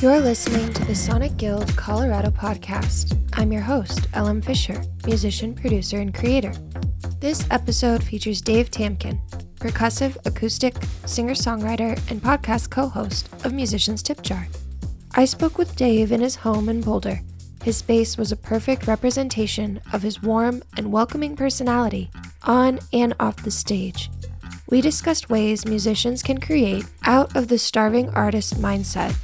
You're listening to the Sonic Guild Colorado podcast. I'm your host, LM Fisher, musician, producer, and creator. This episode features Dave Tamkin, percussive, acoustic, singer songwriter, and podcast co host of Musicians Tip Jar. I spoke with Dave in his home in Boulder. His space was a perfect representation of his warm and welcoming personality on and off the stage. We discussed ways musicians can create out of the starving artist mindset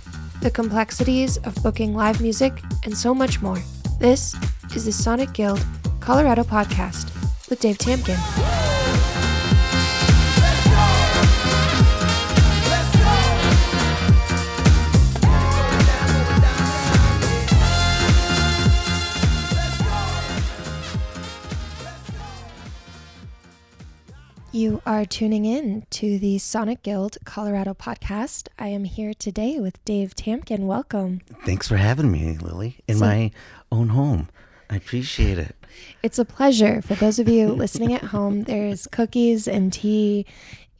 the complexities of booking live music, and so much more. This is the Sonic Guild Colorado podcast with Dave Tamkin. You are tuning in to the Sonic Guild Colorado podcast. I am here today with Dave Tamkin. Welcome. Thanks for having me, Lily, in So- my own home. I appreciate it. It's a pleasure. For those of you listening at home, there's cookies and tea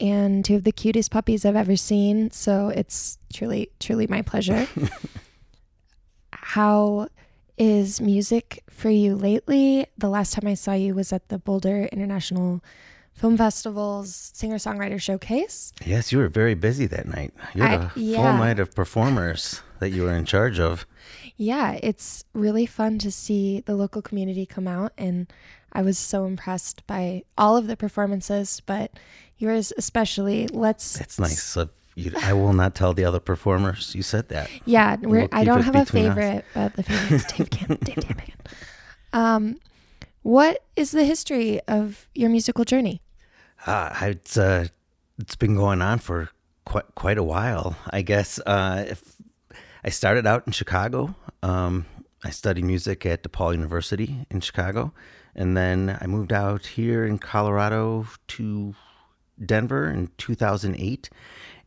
and two of the cutest puppies I've ever seen. So it's truly, truly my pleasure. How is music for you lately? The last time I saw you was at the Boulder International Film Festival's Singer Songwriter Showcase. Yes, you were very busy that night. You had I- a full night of performers that you were in charge of. Yeah, it's really fun to see the local community come out, and I was so impressed by all of the performances, but yours especially. Let's. That's nice. you. I will not tell the other performers you said that. Yeah, we're, We'll I don't have a between us. favorite, but the favorite is Dave Cam. Dave Campion. Um, what is the history of your musical journey? Uh, it's uh, it's been going on for quite quite a while. I guess uh, if I started out in Chicago. Um, I studied music at DePaul University in Chicago, and then I moved out here in Colorado to Denver in 2008.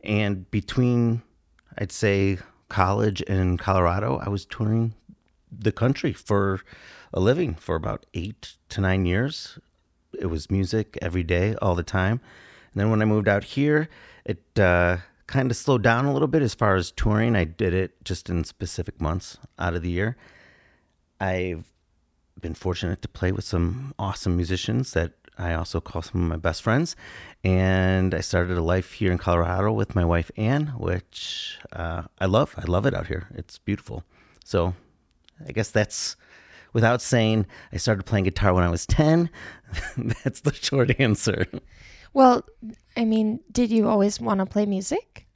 And between, I'd say, college and Colorado, I was touring the country for a living for about eight to nine years. It was music every day, all the time. And then when I moved out here, it uh, kind of slowed down a little bit as far as touring. I did it just in specific months out of the year. I've been fortunate to play with some awesome musicians that I also call some of my best friends. And I started a life here in Colorado with my wife, Anne, which uh, I love. I love it out here. It's beautiful. So I guess that's without saying I started playing guitar when I was 10. that's the short answer. Well, I mean, did you always want to play music?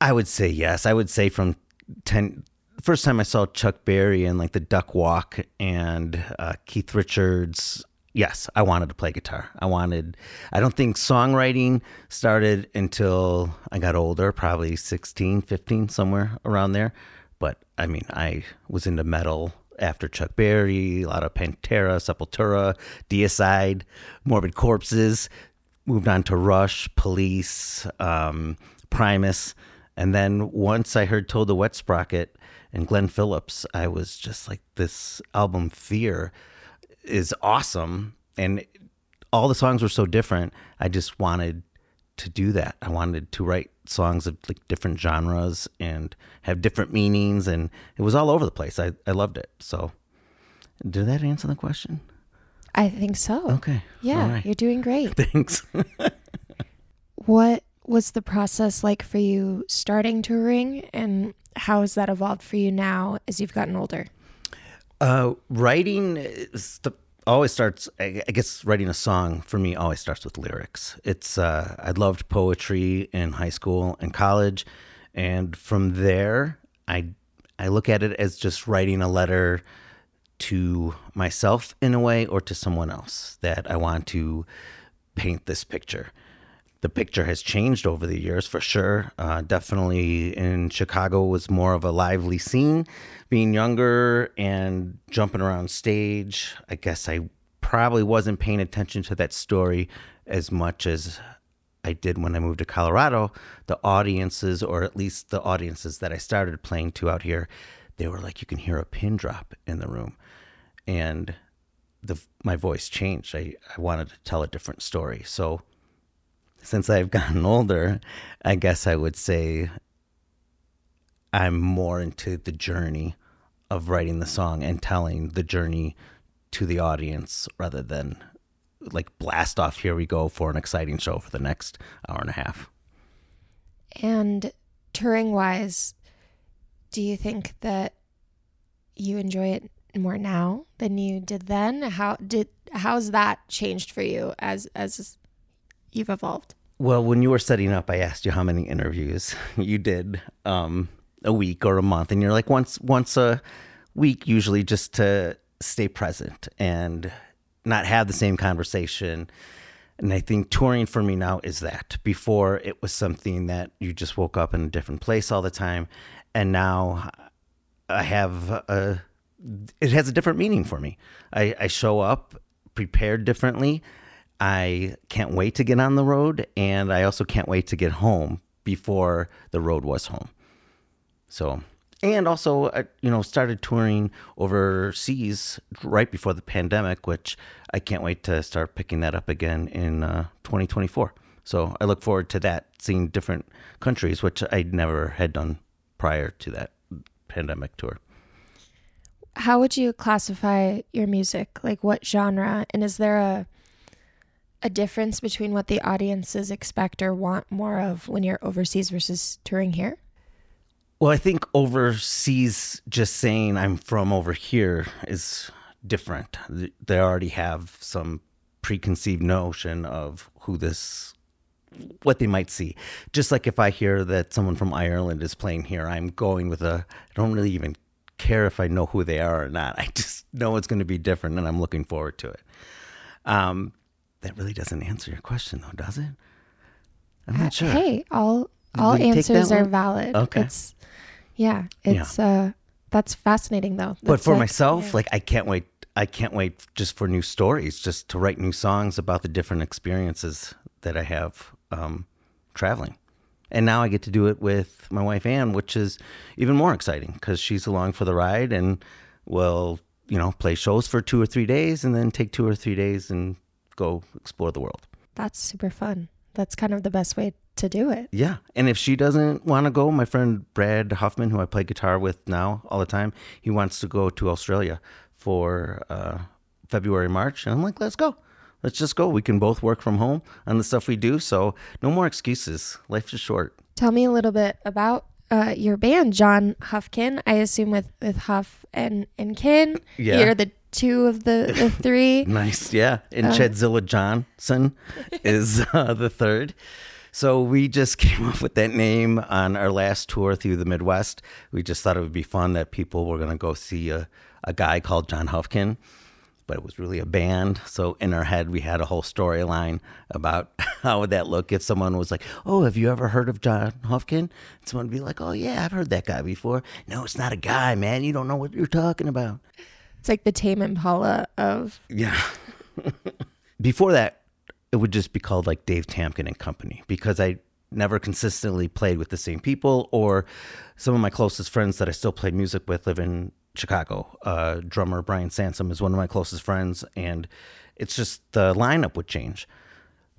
I would say yes. I would say from 10 first time I saw Chuck Berry and like the Duck Walk and uh, Keith Richards. Yes, I wanted to play guitar. I wanted I don't think songwriting started until I got older, probably 16, 15 somewhere around there. But I mean, I was into metal after Chuck Berry, a lot of Pantera, Sepultura, Deicide, Morbid Corpses, moved on to Rush, Police, um, Primus. And then once I heard Toad the Wet Sprocket and Glen Phillips, I was just like, this album Fear is awesome. And all the songs were so different. I just wanted to do that. I wanted to write songs of like different genres and have different meanings. And it was all over the place. I, I loved it. So, did that answer the question? I think so. Okay. Yeah, right. you're doing great. Thanks. What was the process like for you starting touring, and how has that evolved for you now as you've gotten older? Uh, writing is the, always starts. I, guess writing a song for me always starts with lyrics. It's uh, I loved poetry in high school and college, and from there, I I look at it as just writing a letter to myself in a way or to someone else that I want to paint this picture. The picture has changed over the years for sure. Uh, definitely in Chicago was more of a lively scene. Being younger and jumping around stage, I guess I probably wasn't paying attention to that story as much as I did when I moved to Colorado. The audiences, or at least the audiences that I started playing to out here, they were like, you can hear a pin drop in the room. And the my voice changed. I, I wanted to tell a different story. So since I've gotten older, I guess I would say I'm more into the journey of writing the song and telling the journey to the audience rather than like blast off here we go for an exciting show for the next hour and a half. And touring wise, do you think that you enjoy it more now than you did then? How did how's that changed for you as as you've evolved? Well, when you were setting up, I asked you how many interviews you did um, a week or a month, and you're like once once a week, usually just to stay present and not have the same conversation. And I think touring for me now is that. Before it was something that you just woke up in a different place all the time, and now I have a. It has a different meaning for me. I, I show up prepared differently. I can't wait to get on the road, and I also can't wait to get home before the road was home. So, and also, I, you know, started touring overseas right before the pandemic, which I can't wait to start picking that up again in uh, 2024. So I look forward to that, seeing different countries, which I never had done prior to that pandemic tour. How would you classify your music? Like what genre? And is there a a difference between what the audiences expect or want more of when you're overseas versus touring here? Well, I think overseas, just saying I'm from over here is different. They already have some preconceived notion of who this, what they might see. Just like if I hear that someone from Ireland is playing here, I'm going with a, I don't really even care if I know who they are or not. I just know it's going to be different and I'm looking forward to it. Um, that really doesn't answer your question, though, does it? I'm not sure. Hey, all all answers are valid. Okay. It's yeah, it's yeah. uh that's fascinating though. That's but for like, myself, yeah. like I can't wait I can't wait just for new stories, just to write new songs about the different experiences that I have um, traveling. And now I get to do it with my wife Anne, which is even more exciting because she's along for the ride and will, you know, play shows for two or three days and then take two or three days and go explore the world. That's super fun. That's kind of the best way to do it. Yeah. And if she doesn't want to go, my friend Brad Huffman, who I play guitar with now all the time, he wants to go to Australia for uh, February, March. And I'm like, let's go. Let's just go. We can both work from home on the stuff we do. So no more excuses. Life is short. Tell me a little bit about uh, your band, John Huffkin. I assume with, with Huff and, and Kin. Yeah. You're the two of the, the three. nice. Yeah. And uh, Chadzilla Johnson is uh, the third. So we just came up with that name on our last tour through the Midwest. We just thought it would be fun that people were going to go see a, a guy called John Huffkin, but it was really a band. So in our head, we had a whole storyline about how would that look if someone was like, "Oh, have you ever heard of John Huffkin?" And someone would be like, "Oh yeah, I've heard that guy before." No, it's not a guy, man. You don't know what you're talking about. It's like the Tame Impala of yeah. Before that, it would just be called like Dave Tamkin and Company because I never consistently played with the same people or some of my closest friends that I still play music with live in Chicago. Uh, drummer Brian Sansom is one of my closest friends, and it's just the lineup would change.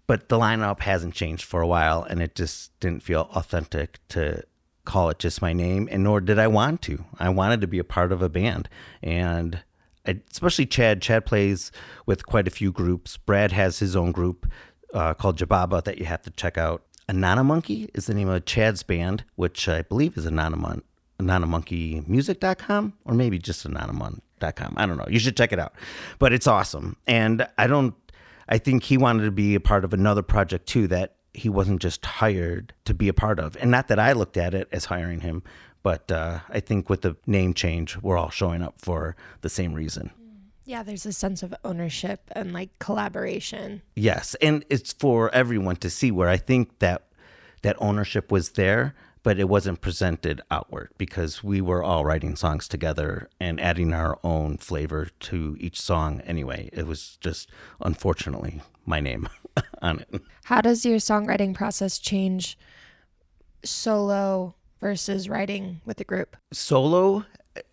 But the lineup hasn't changed for a while, and it just didn't feel authentic to call it just my name, and nor did I want to. I wanted to be a part of a band, and especially Chad. Chad plays with quite a few groups. Brad has his own group uh, called Jababa that you have to check out. Anonymonkey is the name of Chad's band, which I believe is Anonymon, anonymonkeymusic.com or maybe just anonymon.com. I don't know. You should check it out. But it's awesome. And I don't, I think he wanted to be a part of another project too that he wasn't just hired to be a part of. And not that I looked at it as hiring him, but uh, I think with the name change, we're all showing up for the same reason. Yeah, there's a sense of ownership and like collaboration. Yes, and it's for everyone to see. Where I think that that ownership was there, but it wasn't presented outward because we were all writing songs together and adding our own flavor to each song. Anyway, it was just unfortunately my name on it. How does your songwriting process change solo versus writing with a group? Solo,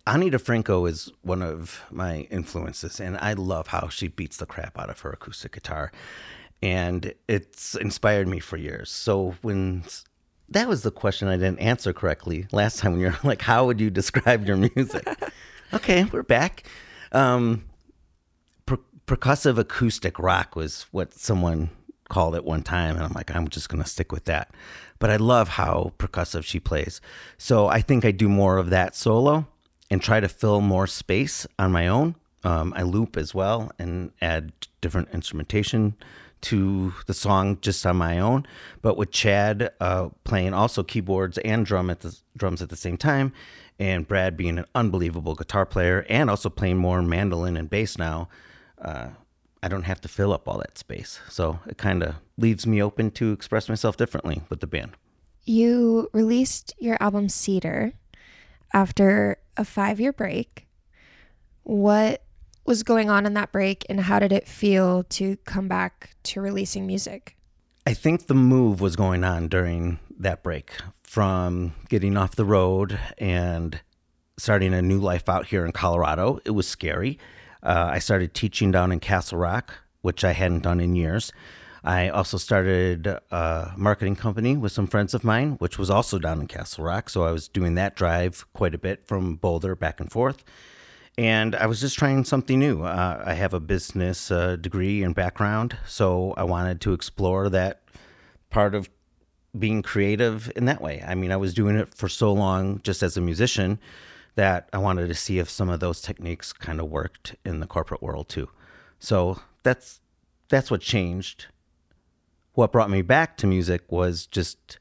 Ani DiFranco is one of my influences, and I love how she beats the crap out of her acoustic guitar. And it's inspired me for years. So when that was the question I didn't answer correctly last time when you're like, how would you describe your music? okay, we're back. Um, per- percussive acoustic rock was what someone called it one time, and I'm like, I'm just gonna stick with that. But I love how percussive she plays, so I think I do more of that solo and try to fill more space on my own. Um, I loop as well and add different instrumentation to the song just on my own, but with Chad uh, playing also keyboards and drum at the drums at the same time, and Brad being an unbelievable guitar player and also playing more mandolin and bass now, uh, I don't have to fill up all that space. So it kind of leaves me open to express myself differently with the band. You released your album Cedar after a five year break. What was going on in that break and how did it feel to come back to releasing music? I think the move was going on during that break from getting off the road and starting a new life out here in Colorado. It was scary. Uh, I started teaching down in Castle Rock, which I hadn't done in years. I also started a marketing company with some friends of mine, which was also down in Castle Rock. So I was doing that drive quite a bit from Boulder back and forth and I was just trying something new. Uh, I have a business uh, degree and background, so I wanted to explore that part of being creative in that way. I mean, I was doing it for so long just as a musician that I wanted to see if some of those techniques kind of worked in the corporate world too. So that's that's what changed. What brought me back to music was just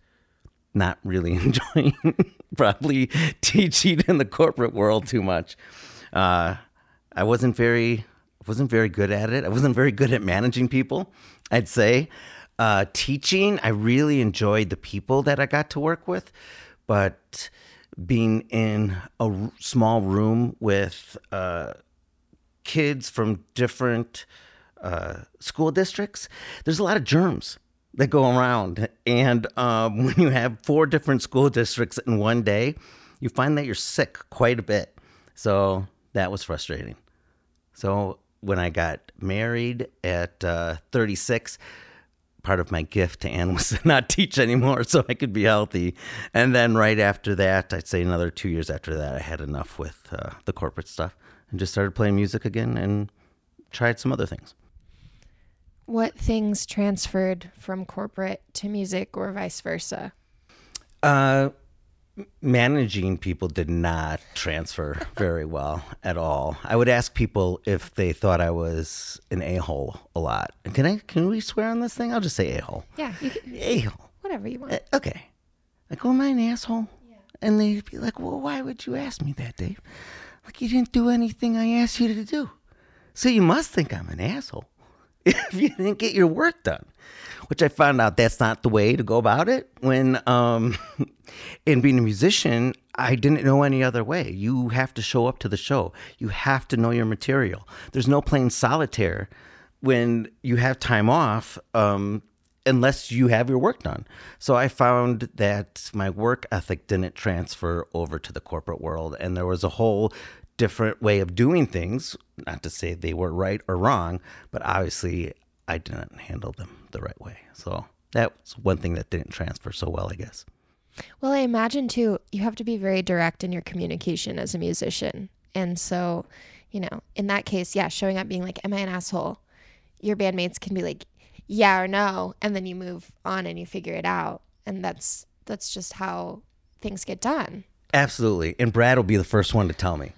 not really enjoying probably teaching in the corporate world too much. Uh, I wasn't very wasn't very good at it. I wasn't very good at managing people. I'd say uh, teaching. I really enjoyed the people that I got to work with, but being in a small room with uh, kids from different uh, school districts, there's a lot of germs that go around. And um, when you have four different school districts in one day, you find that you're sick quite a bit. So that was frustrating. So when I got married at uh, 36, part of my gift to Anne was to not teach anymore so I could be healthy. And then right after that, I'd say another two years after that, I had enough with uh, the corporate stuff and just started playing music again and tried some other things. What things transferred from corporate to music or vice versa? Uh, managing people did not transfer very well at all. I would ask people if they thought I was an a hole a lot. Can I? Can we swear on this thing? I'll just say a hole. Yeah, a hole. Whatever you want. Uh, okay. Like, oh, am I an asshole? Yeah. And they'd be like, well, why would you ask me that, Dave? Like, you didn't do anything I asked you to do. So you must think I'm an asshole if you didn't get your work done which I found out that's not the way to go about it. When um, in being a musician, I didn't know any other way. You have to show up to the show. You have to know your material. There's no playing solitaire when you have time off um, unless you have your work done. So I found that my work ethic didn't transfer over to the corporate world, and there was a whole different way of doing things. Not to say they were right or wrong, but obviously I didn't handle them the right way. So that's one thing that didn't transfer so well, I guess. Well, I imagine too, you have to be very direct in your communication as a musician. And so, you know, in that case, yeah, showing up being like, Am I an asshole? Your bandmates can be like, Yeah or no. And then you move on and you figure it out. And that's that's just how things get done. Absolutely. And Brad will be the first one to tell me.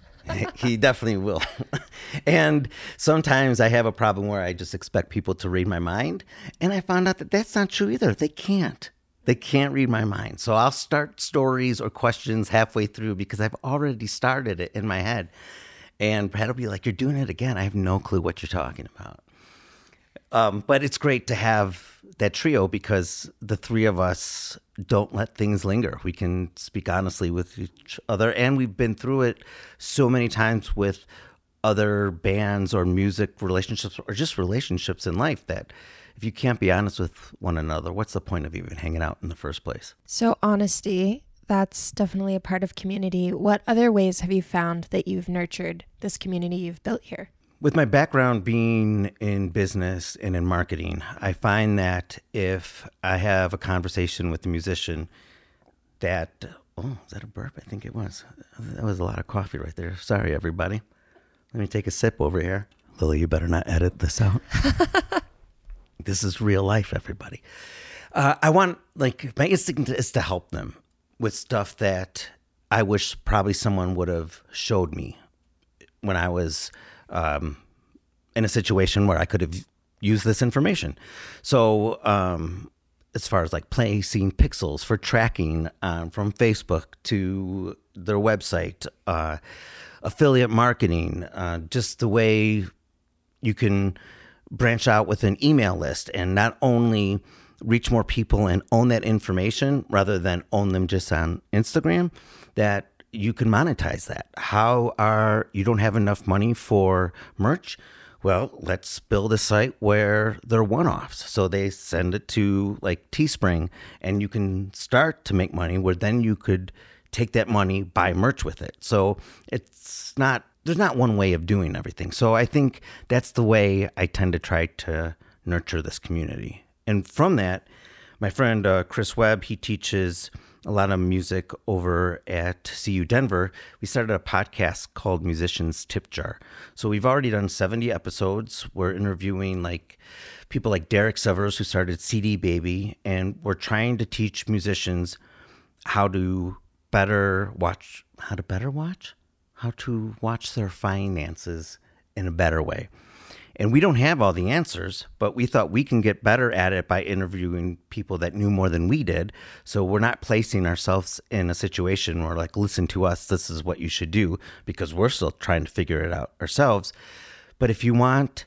He definitely will. and sometimes I have a problem where I just expect people to read my mind. And I found out that that's not true either. They can't. They can't read my mind. So I'll start stories or questions halfway through because I've already started it in my head. And Brad will be like, You're doing it again. I have no clue what you're talking about. Um, but it's great to have that trio because the three of us don't let things linger. We can speak honestly with each other, and we've been through it so many times with other bands or music relationships or just relationships in life that if you can't be honest with one another, what's the point of even hanging out in the first place? So, honesty, that's definitely a part of community. What other ways have you found that you've nurtured this community you've built here? With my background being in business and in marketing, I find that if I have a conversation with a musician that oh, is that a burp? I think it was. That was a lot of coffee right there. Sorry, everybody. Let me take a sip over here. Lily, you better not edit this out. this is real life, everybody. Uh, I want, like, my instinct is to help them with stuff that I wish probably someone would have showed me when I was um, in a situation where I could have used this information. So, um, as far as like placing pixels for tracking um, from Facebook to their website, uh, affiliate marketing, uh, just the way you can branch out with an email list and not only reach more people and own that information rather than own them just on Instagram, that you can monetize that. How are you don't have enough money for merch? Well, let's build a site where they're one offs. So they send it to like Teespring and you can start to make money where then you could take that money, buy merch with it. So it's not, there's not one way of doing everything. So I think that's the way I tend to try to nurture this community. And from that, my friend uh, Chris Webb, he teaches a lot of music over at CU Denver, we started a podcast called Musicians Tip Jar. So we've already done 70 episodes. We're interviewing like people like Derek Sivers, who started CD Baby, and we're trying to teach musicians how to better watch, how to better watch, how to watch their finances in a better way. And we don't have all the answers, but we thought we can get better at it by interviewing people that knew more than we did. So we're not placing ourselves in a situation where, like, listen to us, this is what you should do, because we're still trying to figure it out ourselves. But if you want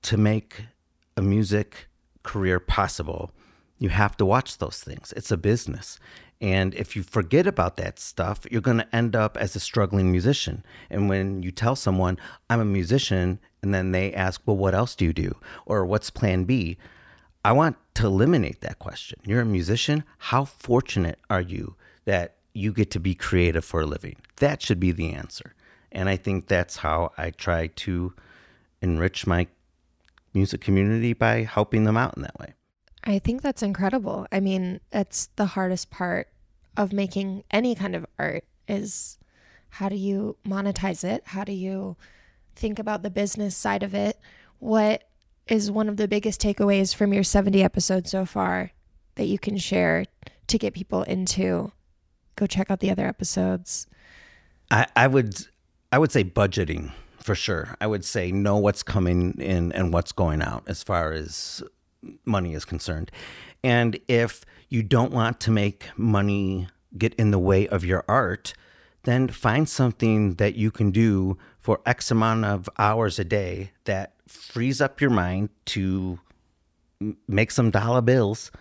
to make a music career possible, you have to watch those things. It's a business. And if you forget about that stuff, you're going to end up as a struggling musician. And when you tell someone, I'm a musician, and then they ask, well, what else do you do? Or what's plan B? I want to eliminate that question. You're a musician. How fortunate are you that you get to be creative for a living? That should be the answer. And I think that's how I try to enrich my music community by helping them out in that way. I think that's incredible. I mean, it's the hardest part of making any kind of art is how do you monetize it? How do you think about the business side of it? What is one of the biggest takeaways from your 70 episodes so far that you can share to get people into go check out the other episodes? I, I would I would say budgeting for sure. I would say know what's coming in and what's going out as far as money is concerned. And if you don't want to make money get in the way of your art, then find something that you can do for X amount of hours a day that frees up your mind to make some dollar bills,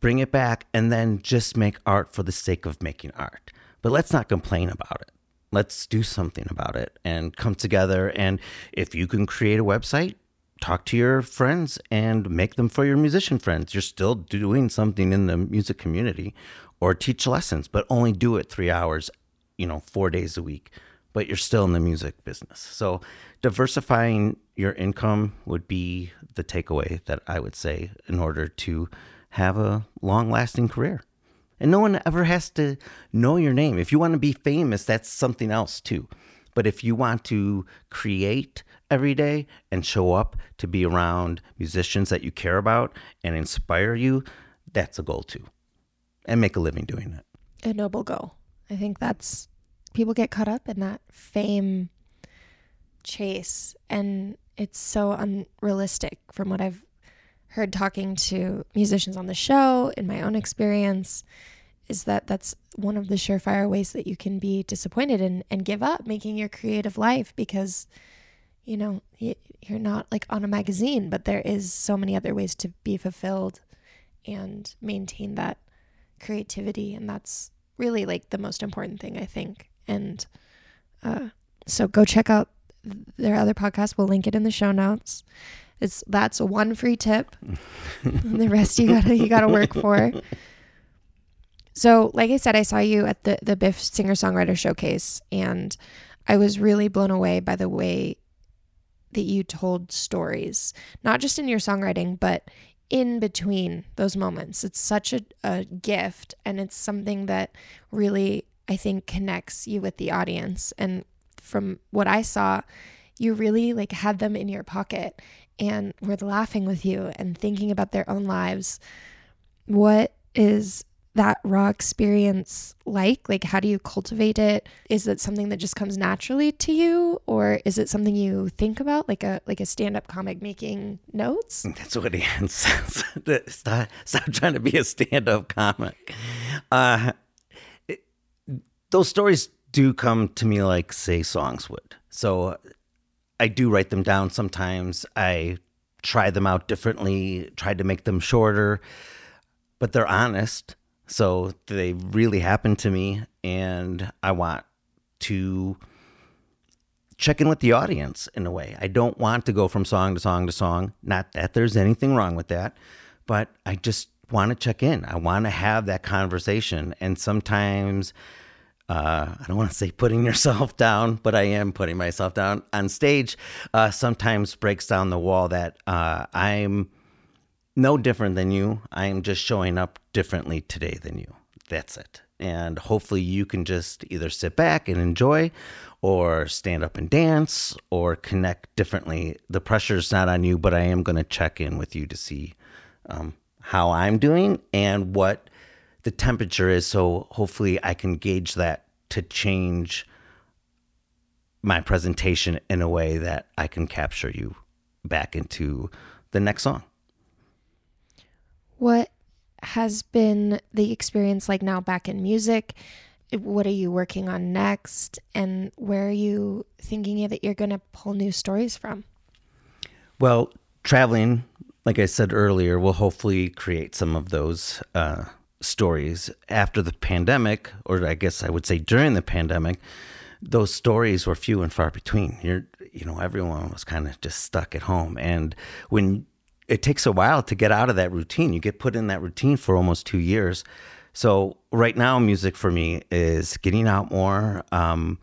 bring it back, and then just make art for the sake of making art. But let's not complain about it. Let's do something about it and come together. And if you can create a website, talk to your friends and make them for your musician friends. You're still doing something in the music community or teach lessons, but only do it three hours, you know, four days a week. But you're still in the music business. So diversifying your income would be the takeaway that I would say in order to have a long lasting career. And no one ever has to know your name. If you want to be famous, that's something else too. But if you want to create every day and show up to be around musicians that you care about and inspire you, that's a goal too. And make a living doing it. A noble goal. I think that's people get caught up in that fame chase and it's so unrealistic from what I've heard talking to musicians on the show in my own experience is that that's one of the surefire ways that you can be disappointed and, and give up making your creative life because you know, you're not like on a magazine, but there is so many other ways to be fulfilled and maintain that creativity. And that's really like the most important thing, I think. And uh, so go check out their other podcast. We'll link it in the show notes. It's that's one free tip. the rest you gotta you gotta work for. So, like I said, I saw you at the the Biff singer songwriter showcase, and I was really blown away by the way that you told stories, not just in your songwriting, but in between those moments. It's such a, a gift and it's something that really, I think, connects you with the audience. And from what I saw, you really like had them in your pocket and were laughing with you and thinking about their own lives. What is that raw experience like? Like, how do you cultivate it? Is it something that just comes naturally to you, or is it something you think about, like a like a stand up comic making notes? That's what Anne says. stop, stop trying to be a stand up comic. Uh, those stories do come to me like, say, songs would. So uh, I do write them down sometimes. I try them out differently, tried to make them shorter, but they're honest. So they really happen to me, and I want to check in with the audience in a way. I don't want to go from song to song to song. Not that there's anything wrong with that, but I just want to check in. I want to have that conversation. And sometimes, uh, I don't want to say putting yourself down, but I am putting myself down on stage. Uh, sometimes breaks down the wall that uh, I'm no different than you. I am just showing up differently today than you. That's it. And hopefully you can just either sit back and enjoy or stand up and dance or connect differently. The pressure's not on you, but I am going to check in with you to see um, how I'm doing and what the temperature is. So hopefully I can gauge that to change my presentation in a way that I can capture you back into the next song. What has been the experience like now back in music? What are you working on next? And where are you thinking that you're going to pull new stories from? Well, traveling, like I said earlier, will hopefully create some of those uh, stories after the pandemic, or I guess I would say during the pandemic. Those stories were few and far between. You're, you know, everyone was kind of just stuck at home, and when it takes a while to get out of that routine. You get put in that routine for almost two years. So right now, music for me is getting out more. Um,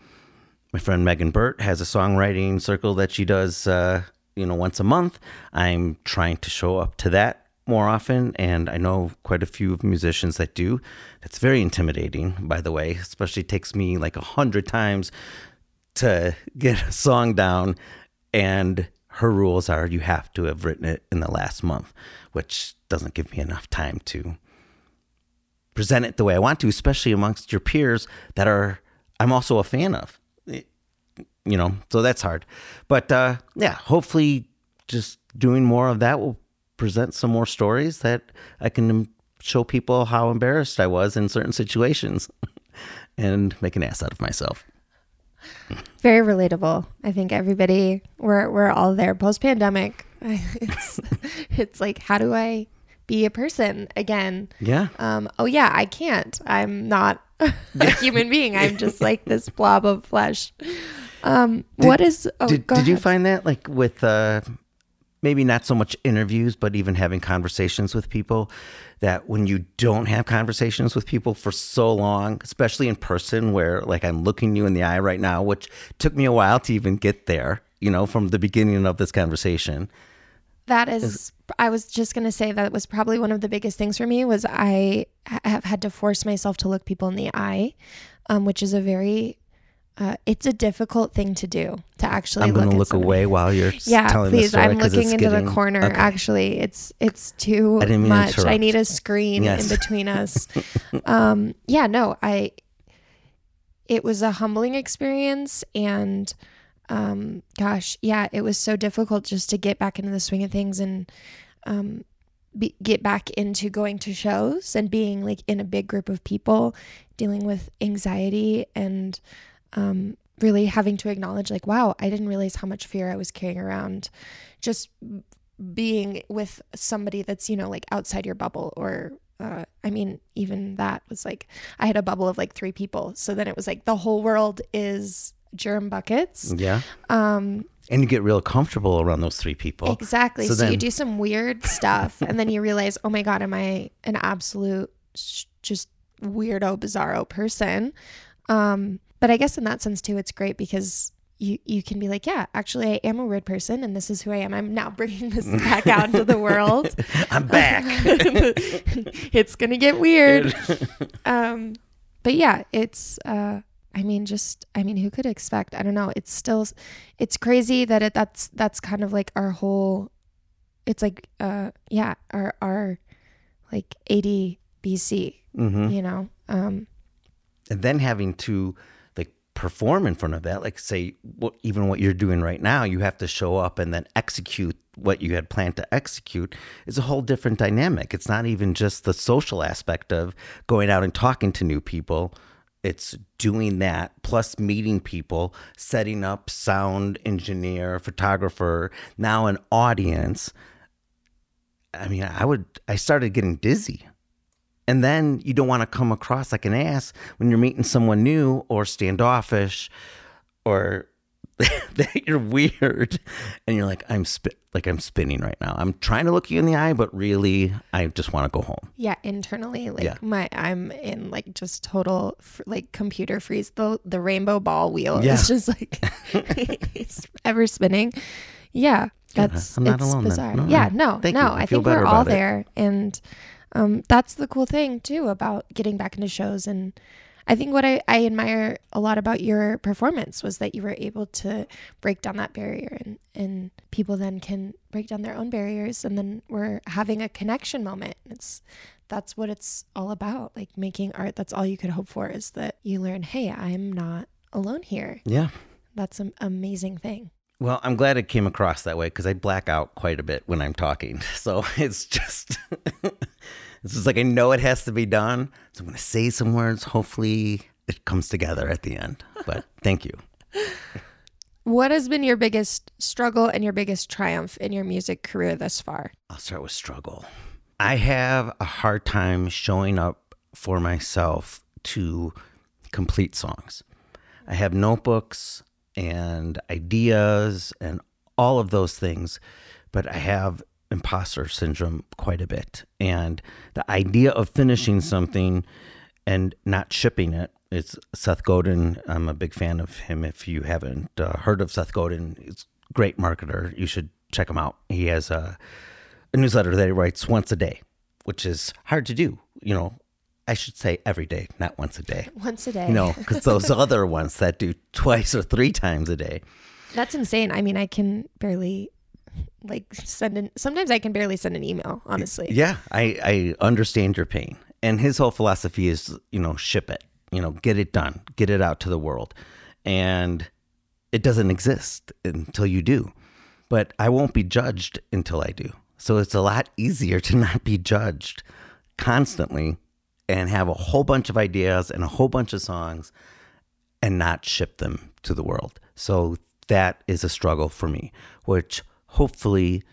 my friend Megan Burtt has a songwriting circle that she does, uh, you know, once a month. I'm trying to show up to that more often, and I know quite a few musicians that do. That's very intimidating, by the way. Especially takes me like a hundred times to get a song down, and her rules are you have to have written it in the last month, which doesn't give me enough time to present it the way I want to, especially amongst your peers that are I'm also a fan of. You know, so that's hard. But uh, yeah, hopefully, just doing more of that will present some more stories that I can show people how embarrassed I was in certain situations and make an ass out of myself. Very relatable. I think everybody we're we're all there post pandemic. It's it's like how do I be a person again? Yeah. Um oh yeah, I can't. I'm not a human being. I'm just like this blob of flesh. Um did, what is oh, did, did you find that like with uh maybe not so much interviews, but even having conversations with people. That when you don't have conversations with people for so long, especially in person, where like I'm looking you in the eye right now, which took me a while to even get there, you know, from the beginning of this conversation. That is, is I was just going to say that was probably one of the biggest things for me was I have had to force myself to look people in the eye, um, which is a very uh, it's a difficult thing to do to actually. I'm going to look, away while you're yeah. please, I'm looking into getting, the corner. Okay. Actually, it's it's too I much. I need a screen yes. in between us. um, yeah, no, I. It was a humbling experience, and um, gosh, yeah, it was so difficult just to get back into the swing of things and um, be, get back into going to shows and being like in a big group of people, dealing with anxiety and um, really having to acknowledge, like, wow, I didn't realize how much fear I was carrying around just being with somebody that's, you know, like outside your bubble or uh, I mean, even that was like, I had a bubble of like three people. So then it was like the whole world is germ buckets. Yeah. Um, and you get real comfortable around those three people. Exactly. So, so then- you do some weird stuff and then you realize, oh my God, am I an absolute just weirdo, bizarro person? Um, but I guess in that sense too, it's great because you you can be like, yeah, actually, I am a weird person, and this is who I am. I'm now bringing this back out into the world. I'm back. it's gonna get weird. um, but yeah, it's. Uh, I mean, just I mean, who could expect? I don't know. It's still, it's crazy that it that's that's kind of like our whole. It's like, uh, yeah, our our, like AD BC. hmm You know. Um, and then having to perform in front of that like say what even what you're doing right now you have to show up and then execute what you had planned to execute is a whole different dynamic. It's not even just the social aspect of going out and talking to new people. It's doing that plus meeting people setting up sound engineer photographer now an audience. I mean i would i started getting dizzy and then you don't want to come across like an ass when you're meeting someone new or standoffish or that you're weird and you're like I'm spit like I'm spinning right now. I'm trying to look you in the eye but really I just want to go home. yeah, internally, like Yeah. my I'm in like just total like computer freeze. The the rainbow ball wheel Yeah. is just like it's ever spinning. Yeah, that's I'm not it's alone bizarre. No, yeah, no. no, Thank no. I I think we're all it. there, and um, that's the cool thing too about getting back into shows. And I think what I I admire a lot about your performance was that you were able to break down that barrier, and and people then can break down their own barriers, and then we're having a connection moment. It's that's what it's all about. Like making art. That's all you could hope for is that you learn. Hey, I'm not alone here. Yeah. That's an amazing thing. Well, I'm glad it came across that way because I black out quite a bit when I'm talking. So it's just, it's just like I know it has to be done. So I'm going to say some words. Hopefully it comes together at the end. But thank you. What has been your biggest struggle and your biggest triumph in your music career thus far? I'll start with struggle. I have a hard time showing up for myself to complete songs. I have notebooks and ideas and all of those things, but I have imposter syndrome quite a bit. And the idea of finishing something and not shipping it. It's Seth Godin. I'm a big fan of him. If you haven't uh, heard of Seth Godin, he's a great marketer. You should check him out. He has a, a newsletter that he writes once a day, which is hard to do. You know, I should say every day, not once a day. Once a day. Know, because those other ones that do twice or three times a day. That's insane. I mean, I can barely like send an sometimes I can barely send an email, honestly. Yeah, I, I understand your pain. And his whole philosophy is, you know, ship it, you know, get it done, get it out to the world. And it doesn't exist until you do. But I won't be judged until I do. So it's a lot easier to not be judged constantly and have a whole bunch of ideas and a whole bunch of songs and not ship them to the world. So that is a struggle for me, which hopefully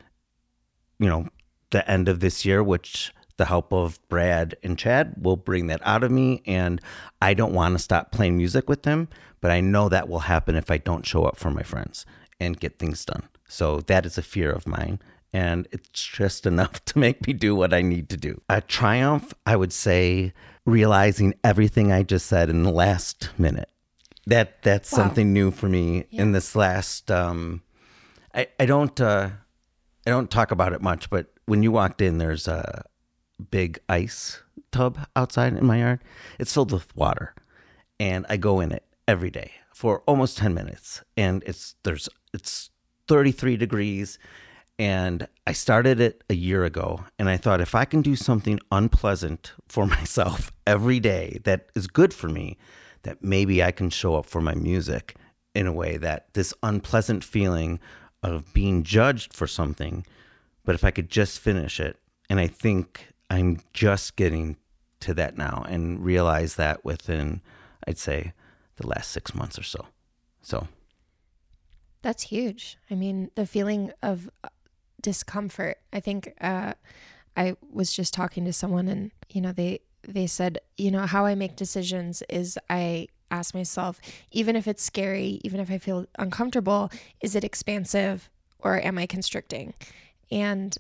you know, the end of this year, which the help of Brad and Chad will bring that out of me. And I don't want to stop playing music with them, but I know that will happen if I don't show up for my friends and get things done. So that is a fear of mine. And it's just enough to make me do what I need to do. A triumph, I would say, realizing everything I just said in the last minute. That that's Wow. something new for me in this last um I, I don't uh I don't talk about it much, but when you walked in, there's a big ice tub outside in my yard. It's filled with water, and I go in it every day for almost ten minutes. And it's there's it's 33 degrees, and I started it a year ago. And I thought if I can do something unpleasant for myself every day that is good for me, that maybe I can show up for my music in a way that this unpleasant feeling of being judged for something, but if I could just finish it, and I think I'm just getting to that now and realize that within, I'd say, the last six months or so. So, That's huge. I mean, the feeling of uh, discomfort. I think uh, I was just talking to someone, and you know, they they said, you know, how I make decisions is I ask myself, even if it's scary, even if I feel uncomfortable, is it expansive or am I constricting? And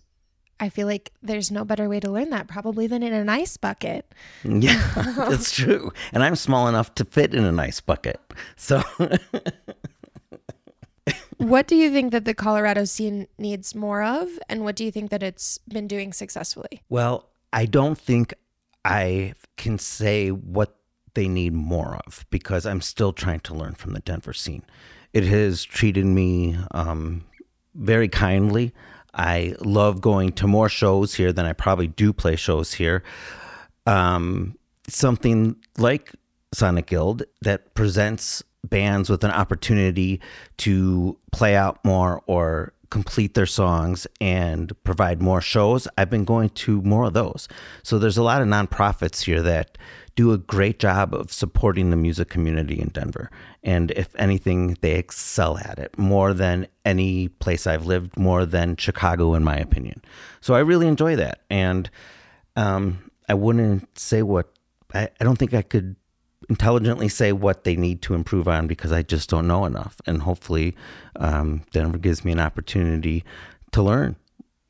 I feel like there's no better way to learn that probably than in an ice bucket. yeah, that's true. And I'm small enough to fit in an ice bucket. So, what do you think that the Colorado scene needs more of? And what do you think that it's been doing successfully? Well, I don't think I can say what they need more of because I'm still trying to learn from the Denver scene. It has treated me um, very kindly. I love going to more shows here than I probably do play shows here. Um, something like Sonic Guild that presents bands with an opportunity to play out more or complete their songs and provide more shows. I've been going to more of those. So there's a lot of nonprofits here that do a great job of supporting the music community in Denver. And if anything, they excel at it more than any place I've lived, more than Chicago, in my opinion. So I really enjoy that. And um, I wouldn't say what, I, I don't think I could intelligently say what they need to improve on because I just don't know enough. And hopefully, um, Denver gives me an opportunity to learn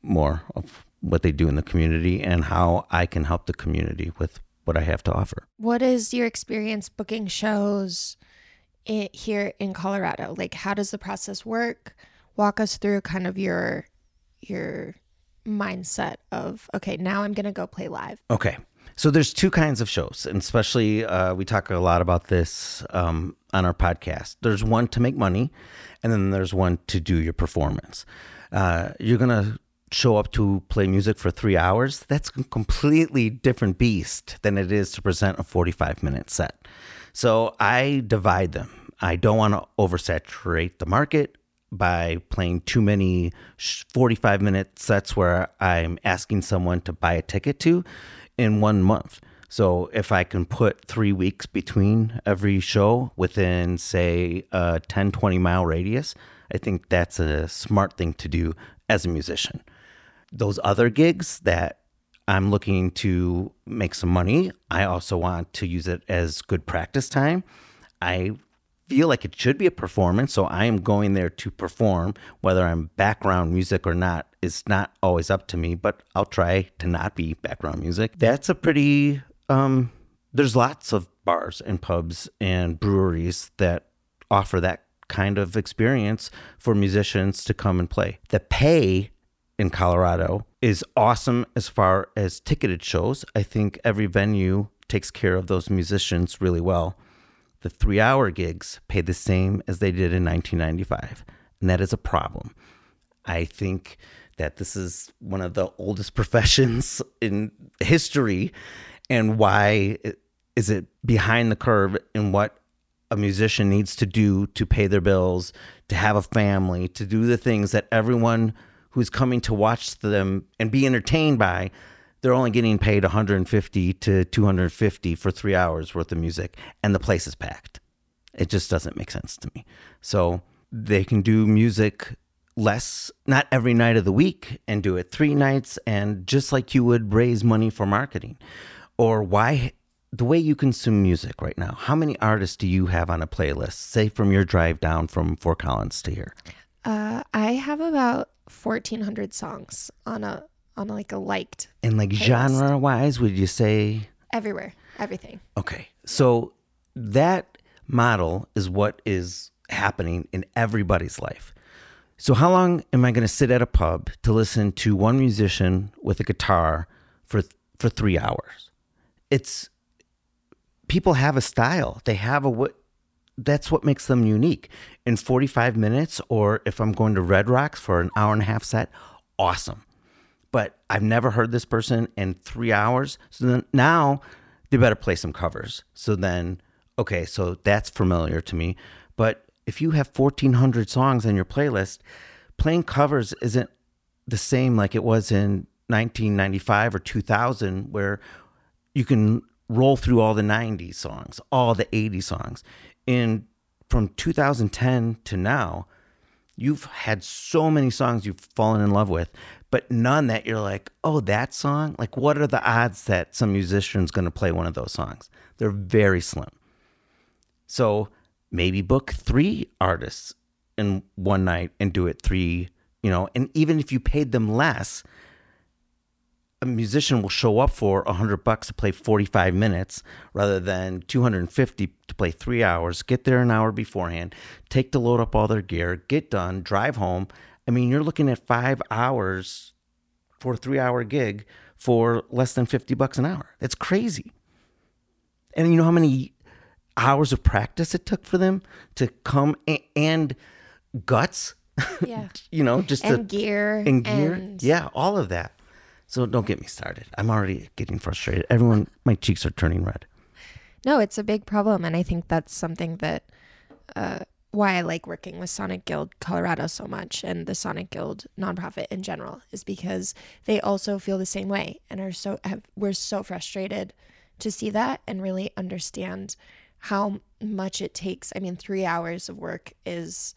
more of what they do in the community and how I can help the community with what I have to offer. What is your experience booking shows in, here in Colorado? Like, how does the process work? Walk us through kind of your your mindset of okay, now I'm going to go play live. Okay. So there's two kinds of shows, and especially uh, we talk a lot about this um, on our podcast. There's one to make money, and then there's one to do your performance. Uh, you're gonna show up to play music for three hours. That's a completely different beast than it is to present a 45 minute set. So I divide them. I don't want to oversaturate the market by playing too many 45 minute sets where I'm asking someone to buy a ticket to in one month. So if I can put three weeks between every show within, say, a 10, 20 mile radius, I think that's a smart thing to do as a musician. Those other gigs that I'm looking to make some money, I also want to use it as good practice time. I feel like it should be a performance. So I am going there to perform, whether I'm background music or not is not always up to me, but I'll try to not be background music. That's a pretty, um, there's lots of bars and pubs and breweries that offer that kind of experience for musicians to come and play. The pay in Colorado is awesome as far as ticketed shows. I think every venue takes care of those musicians really well the three hour gigs pay the same as they did in 1995. And that is a problem. I think that this is one of the oldest professions in history. And why is it behind the curve in what a musician needs to do to pay their bills, to have a family, to do the things that everyone who's coming to watch them and be entertained by they're only getting paid 150 to 250 for three hours worth of music, and the place is packed. It just doesn't make sense to me. So they can do music less, not every night of the week, and do it three nights, and just like you would raise money for marketing. Or why the way you consume music right now, how many artists do you have on a playlist, say from your drive down from Fort Collins to here? Uh, I have about 1,400 songs on a on like a liked. And like genre wise, would you say everywhere, everything? Okay. So that model is what is happening in everybody's life. So how long am I going to sit at a pub to listen to one musician with a guitar for for 3 hours? It's people have a style. They have a what that's what makes them unique. In 45 minutes or if I'm going to Red Rocks for an hour and a half set, awesome but I've never heard this person in three hours. So then now they better play some covers. So then, okay, so that's familiar to me. But if you have 1,400 songs on your playlist, playing covers isn't the same like it was in 1995 or 2000, where you can roll through all the 90s songs, all the 80s songs. In from 2010 to now, you've had so many songs you've fallen in love with but none that you're like, oh, that song? Like, what are the odds that some musician's going to play one of those songs? They're very slim. So maybe book three artists in one night and do it three, you know, and even if you paid them less, a musician will show up for hundred bucks to play 45 minutes rather than 250 to play three hours, get there an hour beforehand, take to load up all their gear, get done, drive home. I mean, you're looking at five hours for a three hour gig for less than 50 bucks an hour. That's crazy. And you know how many hours of practice it took for them to come a- and guts? Yeah. you know, just And to, gear. and gear. and- Yeah, all of that. So don't get me started. I'm already getting frustrated. Everyone, my cheeks are turning red. No, it's a big problem. And I think that's something that, uh, why I like working with Sonic Guild Colorado so much and the Sonic Guild nonprofit in general is because they also feel the same way and are so, have, we're so frustrated to see that and really understand how much it takes. I mean, three hours of work is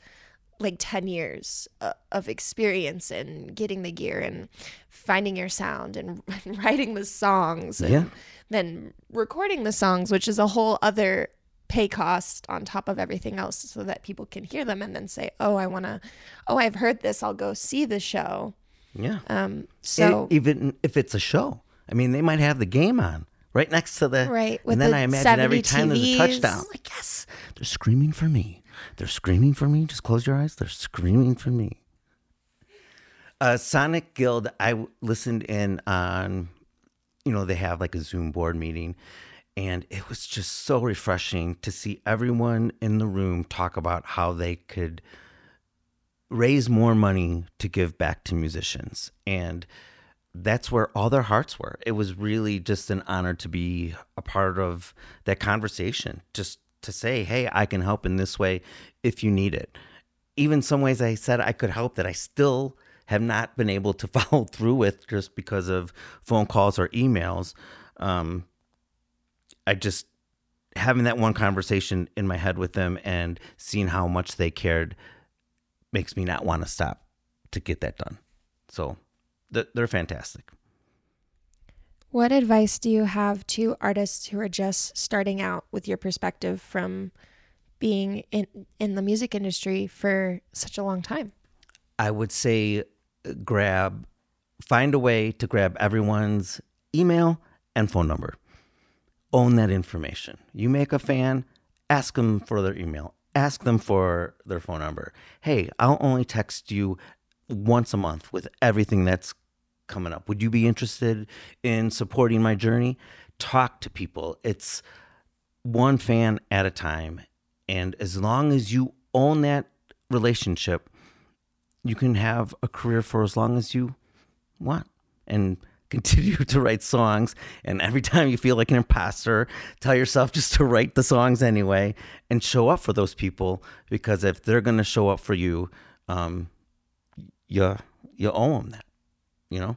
like 10 years uh, of experience and getting the gear and finding your sound and writing the songs and Yeah. then recording the songs which is a whole other pay cost on top of everything else so that people can hear them and then say oh i want to oh i've heard this i'll go see the show Yeah. um so E- even if it's a show, I mean, they might have the game on right next to the Right, with and then the I imagine every 70 time there's a touchdown, I'm like yes, they're screaming for me. They're screaming for me. Just close your eyes. They're screaming for me. Uh, Sonic Guild. I listened in on, you know, they have like a Zoom board meeting, and it was just so refreshing to see everyone in the room talk about how they could raise more money to give back to musicians and that's where all their hearts were it was really just an honor to be a part of that conversation just to say hey i can help in this way if you need it even some ways i said i could help that i still have not been able to follow through with just because of phone calls or emails um, i just having that one conversation in my head with them and seeing how much they cared makes me not want to stop to get that done. So they're fantastic. What advice do you have to artists who are just starting out with your perspective from being in in the music industry for such a long time I would say uh, grab, find a way to grab everyone's email and phone number. Own that information. You make a fan, ask them for their email, ask them for their phone number. Hey, I'll only text you once a month with everything that's coming up. Would you be interested in supporting my journey? Talk to people. It's one fan at a time. And as long as you own that relationship, you can have a career for as long as you want and continue to write songs. And every time you feel like an imposter, tell yourself just to write the songs anyway and show up for those people because if they're going to show up for you, um, you, you owe them that, you know?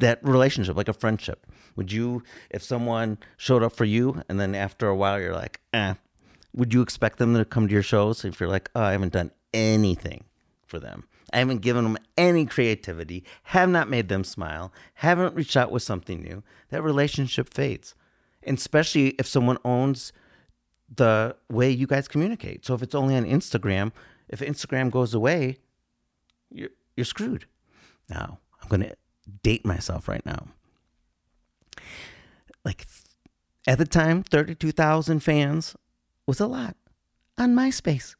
That relationship, like a friendship. Would you, if someone showed up for you and then after a while you're like, eh, would you expect them to come to your shows if you're like, oh, I haven't done anything for them? I haven't given them any creativity, have not made them smile, haven't reached out with something new. That relationship fades. And especially if someone owns the way you guys communicate. So if it's only on Instagram, if Instagram goes away, you're you're screwed. Now, I'm going to date myself right now. Like at the time, 32,000 fans was a lot on MySpace.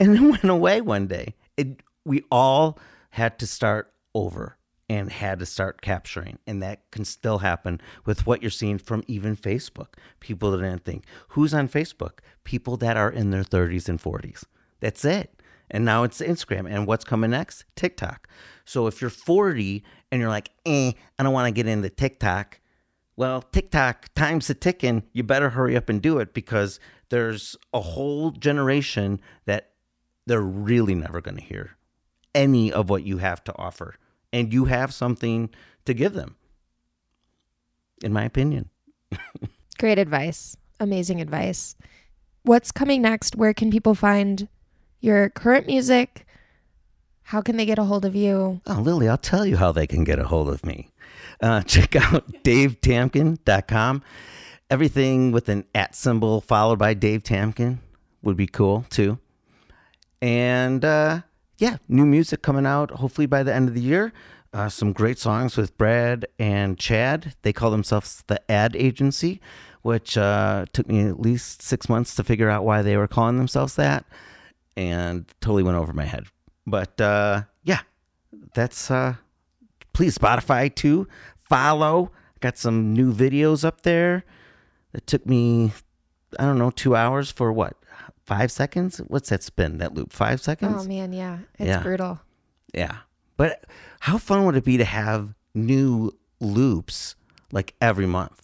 And it went away one day. It we all had to start over and had to start capturing. And that can still happen with what you're seeing from even Facebook. People that didn't think, who's on Facebook? People that are in their 30s and 40s. That's it. And now it's Instagram. And what's coming next? TikTok. So if you're 40 and you're like, eh, I don't want to get into TikTok. Well, TikTok, time's a ticking. You better hurry up and do it because there's a whole generation that they're really never going to hear any of what you have to offer. And you have something to give them, in my opinion. Great advice. Amazing advice. What's coming next? Where can people find your current music? How can they get a hold of you? Oh, Lily, I'll tell you how they can get a hold of me. Uh, check out davetamkin.com. Everything with an at symbol followed by Dave Tamkin would be cool too. And uh, yeah, new music coming out hopefully by the end of the year. uh, some great songs with Brad and Chad. They call themselves the Ad Agency, which uh, took me at least six months to figure out why they were calling themselves that, and totally went over my head. But uh, yeah, that's uh, please Spotify too. Follow. Got some new videos up there. It took me, I don't know, two hours for what? Five seconds? What's that spin? That loop? Five seconds? Oh man, yeah, it's Yeah. brutal. Yeah. But how fun would it be to have new loops like every month?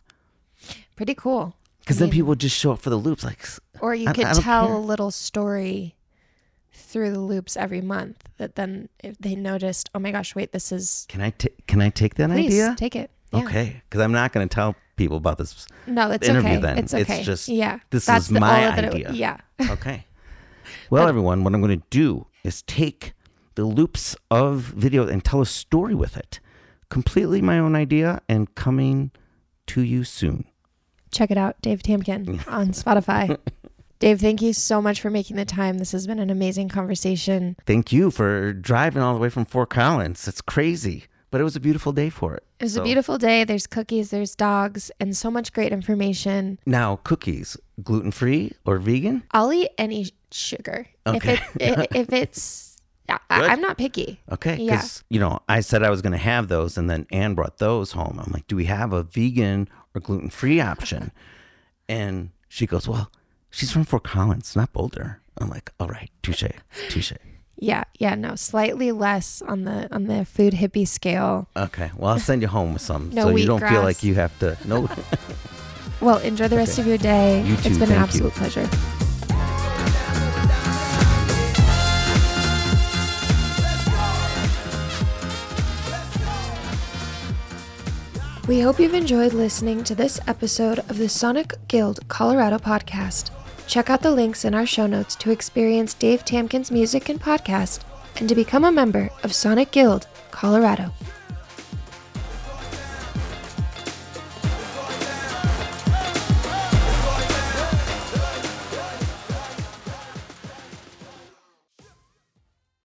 Pretty cool. Because then mean, people would just show up for the loops. Like, or you I- could I tell care. a little story through the loops every month. That then, if they noticed, oh my gosh, wait, this is can I ta- can I take that please idea? take it. Yeah. Okay. Because I'm not going to tell people about this. No, it's interview okay. then. It's It's okay. just, yeah. this That's is the, my that it- idea. yeah. Okay. well, everyone, what I'm going to do is take the loops of video and tell a story with it. Completely my own idea and coming to you soon. Check it out, Dave Tamkin on Spotify. Dave, thank you so much for making the time. This has been an amazing conversation. Thank you for driving all the way from Fort Collins. It's crazy, but it was a beautiful day for it. It was So- a beautiful day. There's cookies, there's dogs, and so much great information. Now, cookies, gluten free or vegan? I'll eat any sugar Okay. if it if it's. I. I'm not picky. Okay, Yeah. you know I said I was going to have those, and then Anne brought those home. I'm like, do we have a vegan or gluten free option? and she goes, well, she's from Fort Collins, not Boulder. I'm like, all right, touche, touche. Yeah, yeah, no, slightly less on the on the food hippie scale. Okay, well I'll send you home with some, No so you don't wheatgrass. feel like you have to. No, Well, enjoy the rest Okay. of your day. You it's too, been an thank you. absolute pleasure. We hope you've enjoyed listening to this episode of the Sonic Guild Colorado podcast. Check out the links in our show notes to experience Dave Tamkin's music and podcast and to become a member of Sonic Guild Colorado.